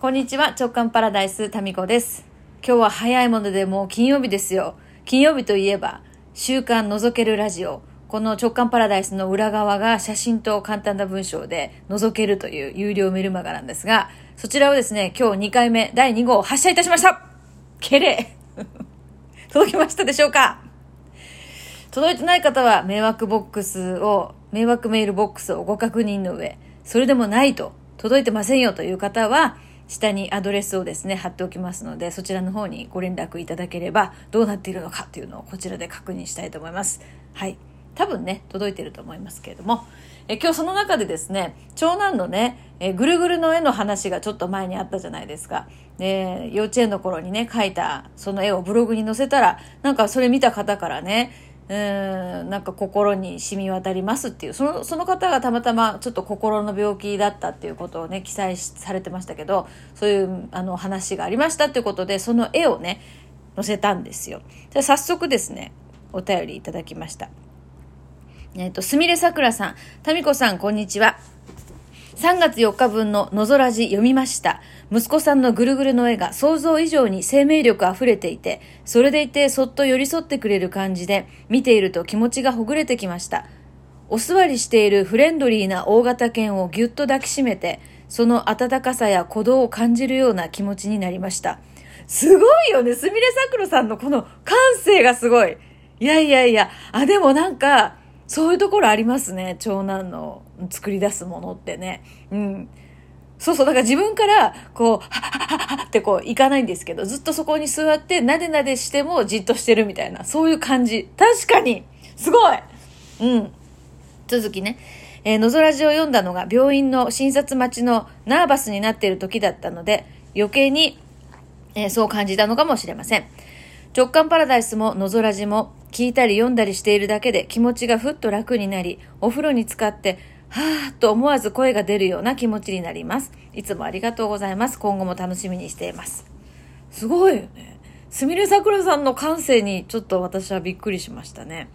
こんにちは、直感パラダイス、タミコです。今日は早いものでもう金曜日ですよ。金曜日といえば、週刊覗けるラジオ。この直感パラダイスの裏側が写真と簡単な文章で覗けるという有料メルマガなんですが、そちらをですね、今日2回目、第2号発射いたしましたけれ 届きましたでしょうか？届いてない方は迷惑ボックスを、迷惑メールボックスをご確認の上、それでもないと、届いてませんよという方は、下にアドレスをですね、貼っておきますので、そちらの方にご連絡いただければ、どうなっているのかというのをこちらで確認したいと思います。はい。多分ね、届いてると思いますけれども、え今日その中でですね、長男のね、えぐるぐるの絵の話がちょっと前にあったじゃないですか。で、幼稚園の頃にね、描いたその絵をブログに載せたら、なんかそれ見た方からね、うんなんか心に染み渡りますっていうそのその方がたまたまちょっと心の病気だったっていうことをね記載されてましたけどそういうあの話がありましたっていうことでその絵をね載せたんですよ。で早速ですねお便りいただきました。えっ、とすみれさくらさん。たみこさんこんにちは。3月4日分ののぞらじ読みました。息子さんのぐるぐるの絵が想像以上に生命力あふれていて、それでいてそっと寄り添ってくれる感じで、見ていると気持ちがほぐれてきました。お座りしているフレンドリーな大型犬をぎゅっと抱きしめて、その温かさや鼓動を感じるような気持ちになりました。すごいよね。すみれさくらさんのこの感性がすごい。いやいやいや、あ、でもなんか、そういうところありますね。長男の作り出すものってね。うん。そうそう。だから自分から、こう、ははははってこう、いかないんですけど、ずっとそこに座って、なでなでしてもじっとしてるみたいな、そういう感じ。確かにすごいうん。続きね。えー、のぞらじを読んだのが病院の診察待ちのナーバスになっている時だったので、余計に、えーそう感じたのかもしれません。直感パラダイスものぞらじも聞いたり読んだりしているだけで気持ちがふっと楽になり、お風呂に浸かって、はぁと思わず声が出るような気持ちになります。いつもありがとうございます。今後も楽しみにしています。すごいよね。すみれさくらさんの感性にちょっと私はびっくりしましたね。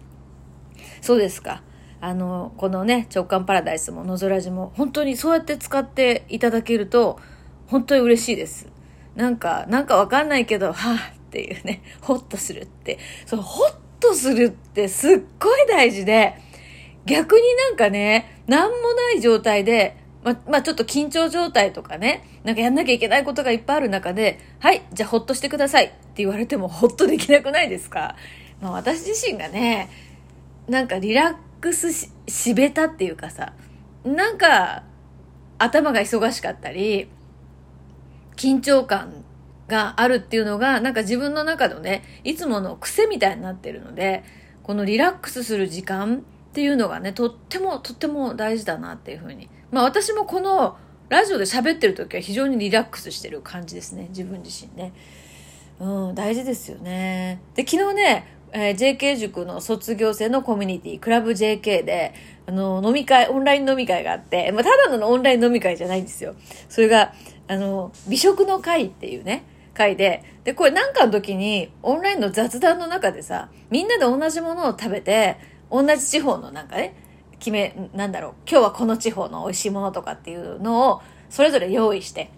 そうですか。あの、このね、直感パラダイスものぞらじも、本当にそうやって使っていただけると、本当に嬉しいです。なんか、なんかわかんないけど、はぁっていうね、ホッとするって。そのホッとするってすっごい大事で、逆になんかね、なんもない状態で、ま、まあ、ちょっと緊張状態とかね、なんかやんなきゃいけないことがいっぱいある中で、はい、じゃあほっとしてくださいって言われても ほっとできなくないですか？まあ私自身がね、なんかリラックスししべたっていうかさ、なんか頭が忙しかったり、緊張感があるっていうのが、なんか自分の中のね、いつもの癖みたいになってるので、このリラックスする時間っていうのがね、とってもとっても大事だなっていうふうに。まあ私もこのラジオで喋ってる時は非常にリラックスしてる感じですね。自分自身ね。うん、大事ですよね。で、昨日ね、えー JK 塾の卒業生のコミュニティ、クラブ JK で、あの、飲み会、オンライン飲み会があって、まあ、ただのオンライン飲み会じゃないんですよ。それが、あの、美食の会っていうね、会で、で、これなんかの時に、オンラインの雑談の中でさ、みんなで同じものを食べて、同じ地方のなんかね、決め、なんだろう、今日はこの地方の美味しいものとかっていうのを、それぞれ用意して、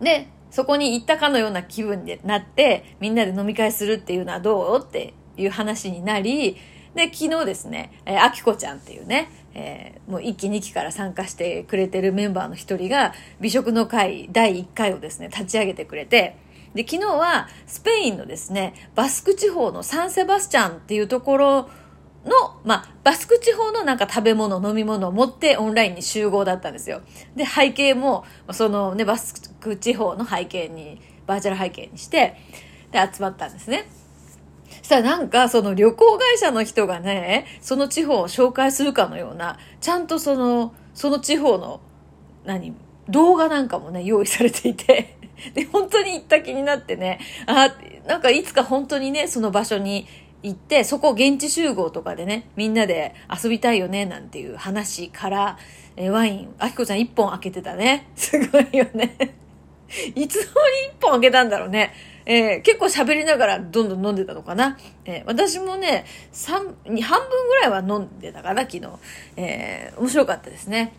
で、そこに行ったかのような気分になって、みんなで飲み会するっていうのはどうっていう話になり、で、昨日ですね、えー、あきこちゃんっていうね、えーもう1期2期から参加してくれてるメンバーの一人が、美食の会第1回をですね、立ち上げてくれて、で、昨日はスペインのですね、バスク地方のサンセバスチャンっていうところの、まあ、バスク地方のなんか食べ物、飲み物を持ってオンラインに集合だったんですよ。で、背景も、そのね、バスク地方の背景に、バーチャル背景にして、で、集まったんですね。そしたらなんか、その旅行会社の人がね、その地方を紹介するかのような、ちゃんとその、その地方の、何、動画なんかもね、用意されていて、で、本当に行った気になってね、あ、なんかいつか本当にね、その場所に行って、そこ現地集合とかでね、みんなで遊びたいよね、なんていう話から、えワイン、あきこちゃん一本開けてたね。すごいよね。いつの間に一本開けたんだろうね。えー結構喋りながらどんどん飲んでたのかな。えー私もね、三、半分ぐらいは飲んでたかな、昨日。えー面白かったですね。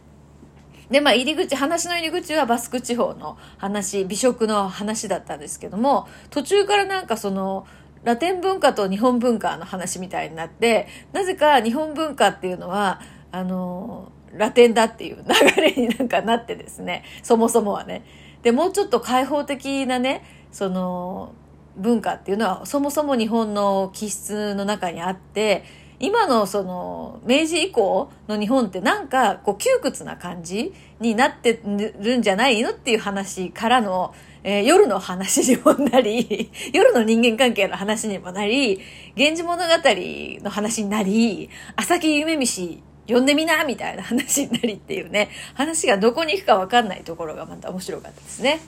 で、まあ、入り口、話の入り口はバスク地方の話、美食の話だったんですけども、途中からなんかその、ラテン文化と日本文化の話みたいになって、なぜか日本文化っていうのは、あの、ラテンだっていう流れになんかなってですね、そもそもはね。で、もうちょっと開放的なね、その、文化っていうのはそもそも日本の気質の中にあって、今のその明治以降の日本ってなんかこう窮屈な感じになってるんじゃないのっていう話からの、えー、夜の話にもなり、夜の人間関係の話にもなり、源氏物語の話になり、朝木夢見氏呼んでみなみたいな話になりっていうね、話がどこに行くかわかんないところがまた面白かったですね。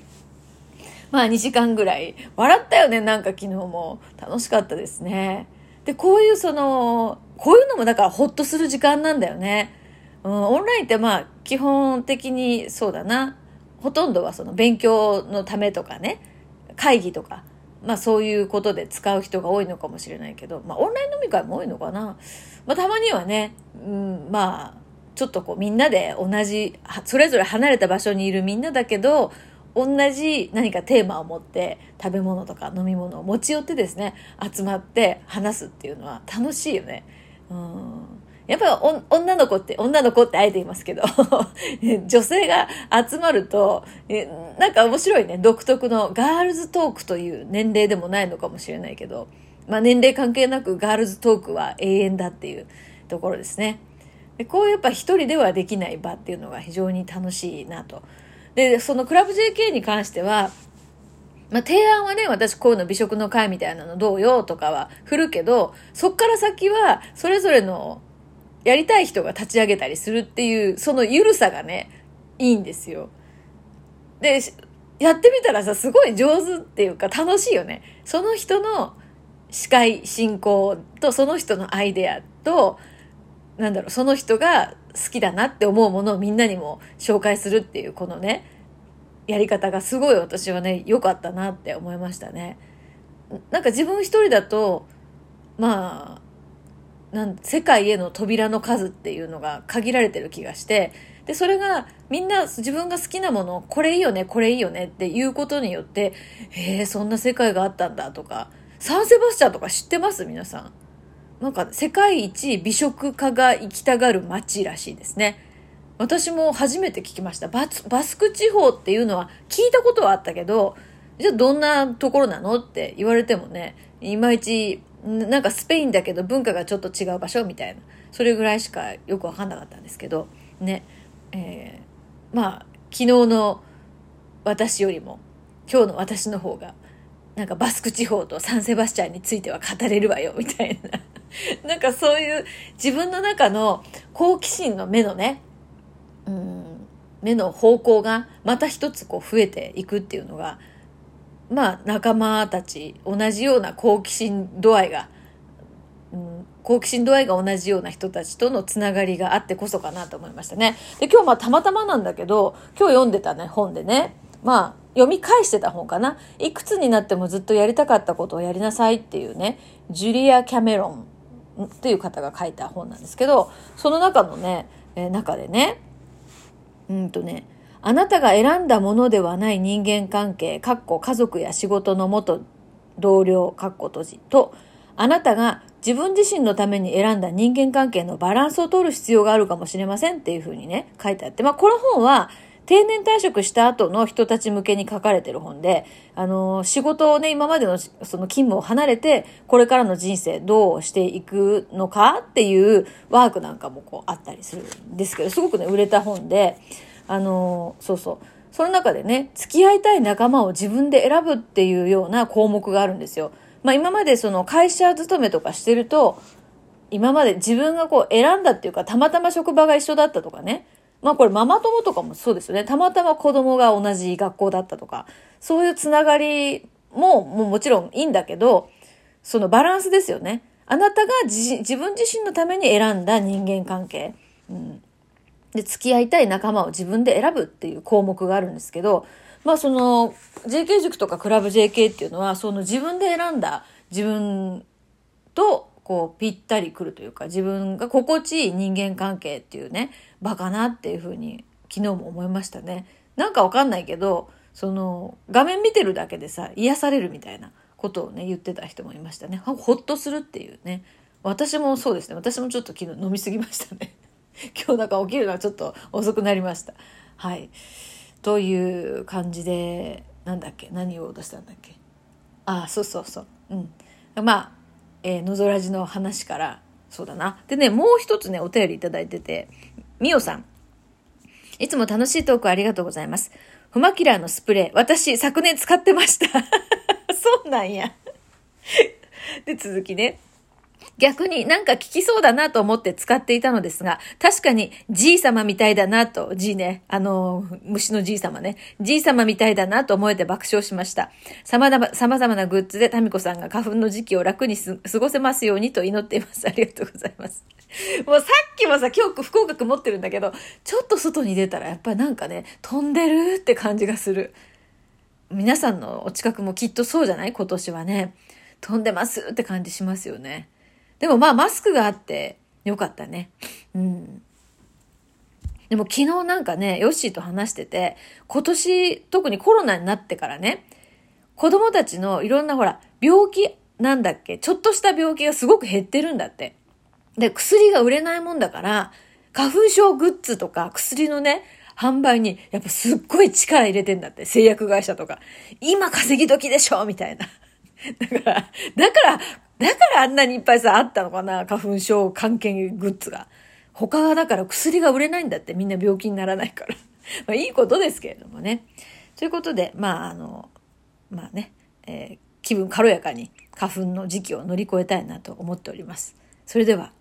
まあ2時間ぐらい。笑ったよね、なんか昨日も。楽しかったですね。で、こういうその、こういうのもだからほっとする時間なんだよね。うん、オンラインってまあ基本的にそうだな。ほとんどはその勉強のためとかね、会議とか、まあそういうことで使う人が多いのかもしれないけど、まあオンライン飲み会も多いのかな。まあたまにはね、うん、まあ、ちょっとこうみんなで同じ、それぞれ離れた場所にいるみんなだけど、同じ何かテーマを持って食べ物とか飲み物を持ち寄ってですね集まって話すっていうのは楽しいよね。うんやっぱり女の子って、女の子ってあえて言いますけど 女性が集まると、なんか面白いね。独特のガールズトークという年齢でもないのかもしれないけど、まあ年齢関係なくガールズトークは永遠だっていうところですね。でこうやっぱ一人ではできない場っていうのが非常に楽しいなと。で、そのクラブ JK に関しては、まあ、提案はね、私こういうの美食の会みたいなのどうよとかは振るけど、そっから先は、それぞれのやりたい人が立ち上げたりするっていう、その緩さがね、いいんですよ。で、やってみたらさ、すごい上手っていうか楽しいよね。その人の司会進行と、その人のアイデアと、なんだろう、その人が好きだなって思うものをみんなにも紹介するっていうこのねやり方がすごい私はね良かったなって思いましたね。なんか自分一人だとまあなん世界への扉の数っていうのが限られてる気がしてでそれがみんな自分が好きなものこれいいよねこれいいよねっていうことによってへえそんな世界があったんだとかサンセバスチャンとか知ってます？皆さん。なんか世界一美食家が行きたがる街らしいですね。私も初めて聞きました。ババスク地方っていうのは聞いたことはあったけど、じゃあどんなところなの？って言われてもね、いまいち、なんかスペインだけど文化がちょっと違う場所みたいな、それぐらいしかよくわかんなかったんですけど、ね、えー、まあ、昨日の私よりも、今日の私の方が、なんかバスク地方とサンセバスチャンについては語れるわよ、みたいな。なんかそういう自分の中の好奇心の目のね、うん、目の方向がまた一つこう増えていくっていうのが、まあ仲間たち同じような好奇心度合いが、うん、好奇心度合いが同じような人たちとのつながりがあってこそかなと思いましたね。で、今日まあたまたまなんだけど、今日読んでたね、本でね、まあ読み返してた本かな。いくつになってもずっとやりたかったことをやりなさいっていうね、ジュリア・キャメロンっていう方が書いた本なんですけど、その中のね、えー、中でね、うんとね、あなたが選んだものではない人間関係、かっこ家族や仕事の元同僚、かっこ閉じ。と、あなたが自分自身のために選んだ人間関係のバランスを取る必要があるかもしれませんっていうふうにね、書いてあって、まあこの本は定年退職した後の人たち向けに書かれてる本で、あの、仕事をね、今までのその勤務を離れて、これからの人生どうしていくのかっていうワークなんかもこうあったりするんですけど、すごくね、売れた本で、あの、そうそう。その中でね、付き合いたい仲間を自分で選ぶっていうような項目があるんですよ。まあ今までその会社勤めとかしてると、今まで自分がこう選んだっていうか、たまたま職場が一緒だったとかね、まあこれママ友とかもそうですよね。たまたま子供が同じ学校だったとか、そういうつながりももちろんいいんだけど、そのバランスですよね。あなたが自自分自身のために選んだ人間関係。うん、で、付き合いたい仲間を自分で選ぶっていう項目があるんですけど、まあその JK 塾とかクラブ JK っていうのは、その自分で選んだ自分とこうぴったりくるというか自分が心地いい人間関係っていうね場かなっていうふうに昨日も思いましたね。なんかわかんないけど、その画面見てるだけでさ、癒されるみたいなことをね、言ってた人もいましたね。ほっとするっていうね。私もそうですね。私もちょっと昨日飲みすぎましたね。今日なんか起きるのはちょっと遅くなりました。はい。という感じで、なんだっけ？何を落としたんだっけ？ああ、そうそうそう。うん。まあ、えー、のぞらじの話から、そうだな。でね、もう一つね、お便りいただいてて、みおさん。いつも楽しいトークありがとうございます。フマキラーのスプレー、私昨年使ってました。そうなんや。で、続きね。逆になんか効きそうだなと思って使っていたのですが、確かにじい様みたいだなと、じいね、あの、虫のじい様ね、じい様みたいだなと思えて爆笑しました。様々様々なグッズでタミコさんが花粉の時期を楽に過ごせますようにと祈っています。ありがとうございます。もうさっきもさ、今日福岡曇ってるんだけど、ちょっと外に出たらやっぱりなんかね、飛んでるって感じがする。皆さんのお近くもきっとそうじゃない？今年はね。飛んでますって感じしますよね。でもまあマスクがあってよかったね。うん。でも昨日なんかね、ヨッシーと話してて、今年特にコロナになってからね、子供たちのいろんなほら、病気なんだっけ、ちょっとした病気がすごく減ってるんだって。で、薬が売れないもんだから、花粉症グッズとか薬のね、販売にやっぱすっごい力入れてんだって、製薬会社とか。今稼ぎ時でしょみたいな。だから、だからだからあんなにいっぱいさ、あったのかな花粉症関係グッズが。他はだから薬が売れないんだってみんな病気にならないから。まあいいことですけれどもね。ということで、まああの、まあね、えー、気分軽やかに花粉の時期を乗り越えたいなと思っております。それでは。